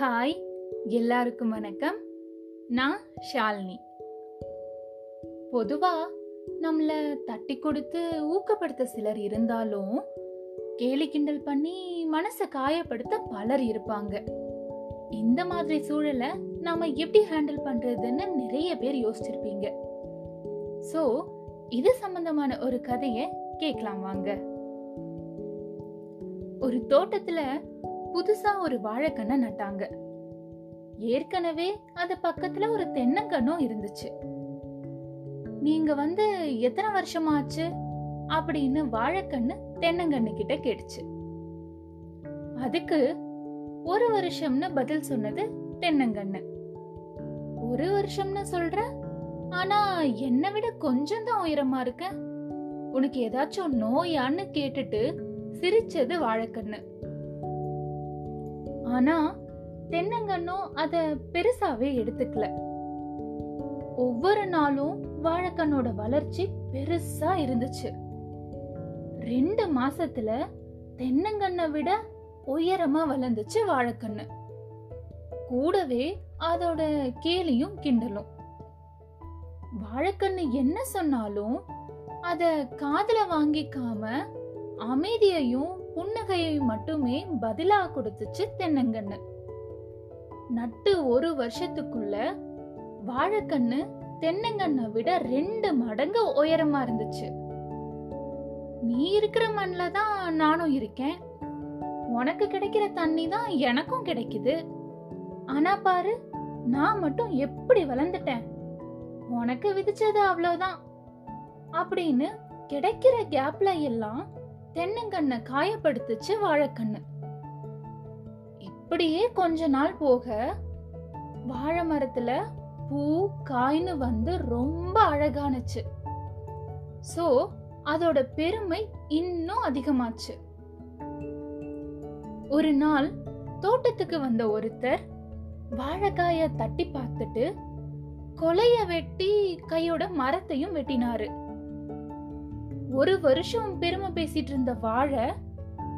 Hi எல்லாருக்கும் வணக்கம். நான் ஷாலினி. பொதுவா நம்மள தட்டி கொடுத்து ஊக்கப்படுத்த சிலர் இருந்தாலும் கேலி கிண்டல் பண்ணி மனசை காயப்படுத்த பலர் இருப்பாங்க. இந்த மாதிரி சூழலை நாம எப்படி ஹேண்டில் பண்றதுன்னு நிறைய பேர் யோசிச்சிருப்பீங்க. சோ இது சம்பந்தமான ஒரு கதையை கேட்கலாம் வாங்க. ஒரு தோட்டத்துல புதுசா ஒரு வாழைக்கண்ணை நட்டாங்க. ஏற்கனவே அது பக்கத்துல ஒரு தென்னங்கன்னும் இருந்துச்சு. நீங்க வந்து எத்தனை வருஷமாச்சு அப்படின்னு வாழைக்கண்ணு தென்னங்கண்ணு கிட்ட கேட்டுச்சு. அதுக்கு ஒரு வருஷம்னு பதில் சொன்னது தென்னங்கண்ணு. ஒரு வருஷம்னு சொல்ற? ஆனா என்னை விட கொஞ்சம் தான் உயரமா இருக்க. உனக்கு ஏதாச்சும் நோயான்னு கேட்டுட்டு சிரிச்சது வாழைக்கண்ணு. ஆனா தென்னங்கன்னும் அத பெருசாவே எடுத்துக்கல. ஒவ்வொரு நாளும் வாழைக்கண்ணோட வளர்ச்சி பெருசா இருந்துச்சு. ரெண்டு மாசத்துல தென்னங்கண்ணை விட உயரமா வளர்ந்துச்சு வாழைக்கண்ணு. கூடவே அதோட கேலியும் கிண்டலும். வாழைக்கண்ணு என்ன சொன்னாலும் அத காதல வாங்கிக்காம அமைதியையும் புன்னகையை மட்டுமே பதிலா கொடுத்துச்சு தென்னங்கண்ணு. நட்டு ஒரு வருஷத்துக்குள்ள வாழைக்கண்ணு தென்னங்கண்ணை விட ரெண்டு மடங்கு உயரமா இருந்துச்சு. நீ இருக்கிற மண்ல தான் நானும் இருக்கேன். உனக்கு கிடைக்கிற தண்ணி தான் எனக்கும் கிடைக்குது. ஆனா பாரு நான் மட்டும் எப்படி வளர்ந்துட்டேன்? உனக்கு விதிச்சது அவ்வளோதான் அப்படின்னு கிடைக்கிற கேப்ல எல்லாம் தென்னங்கண்ணை காயப்படுத்துச்சு வாழைக்கண்ணு. இப்படியே கொஞ்ச நாள் போக வாழை மரத்துல பூ காய்னு வந்து ரொம்ப அழகானுச்சு. சோ அதோட பெருமை இன்னும் அதிகமாச்சு. ஒரு நாள் தோட்டத்துக்கு வந்த ஒருத்தர் வாழைக்காய தட்டி பார்த்துட்டு கொலைய வெட்டி கையோட மரத்தையும் வெட்டினாரு. ஒரு வருஷம் பெருமை பேசிட்டு இருந்த வாழை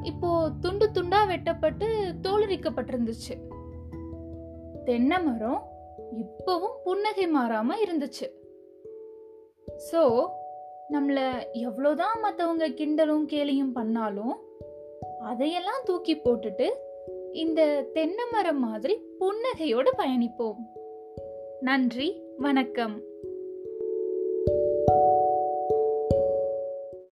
இப்போ துண்டு துண்டா வெட்டப்பட்டு தோலுரிக்கப்பட்டிருந்துச்சு. தென்னை மரம் இப்பவும் புன்னகை மாறாம இருந்துச்சு. சோ நம்மள எவ்வளோதான் மற்றவங்க கிண்டலும் கேலியும் பண்ணாலும் அதையெல்லாம் தூக்கி போட்டுட்டு இந்த தென்னை மரம் மாதிரி புன்னகையோடு பயணிப்போம். நன்றி வணக்கம்.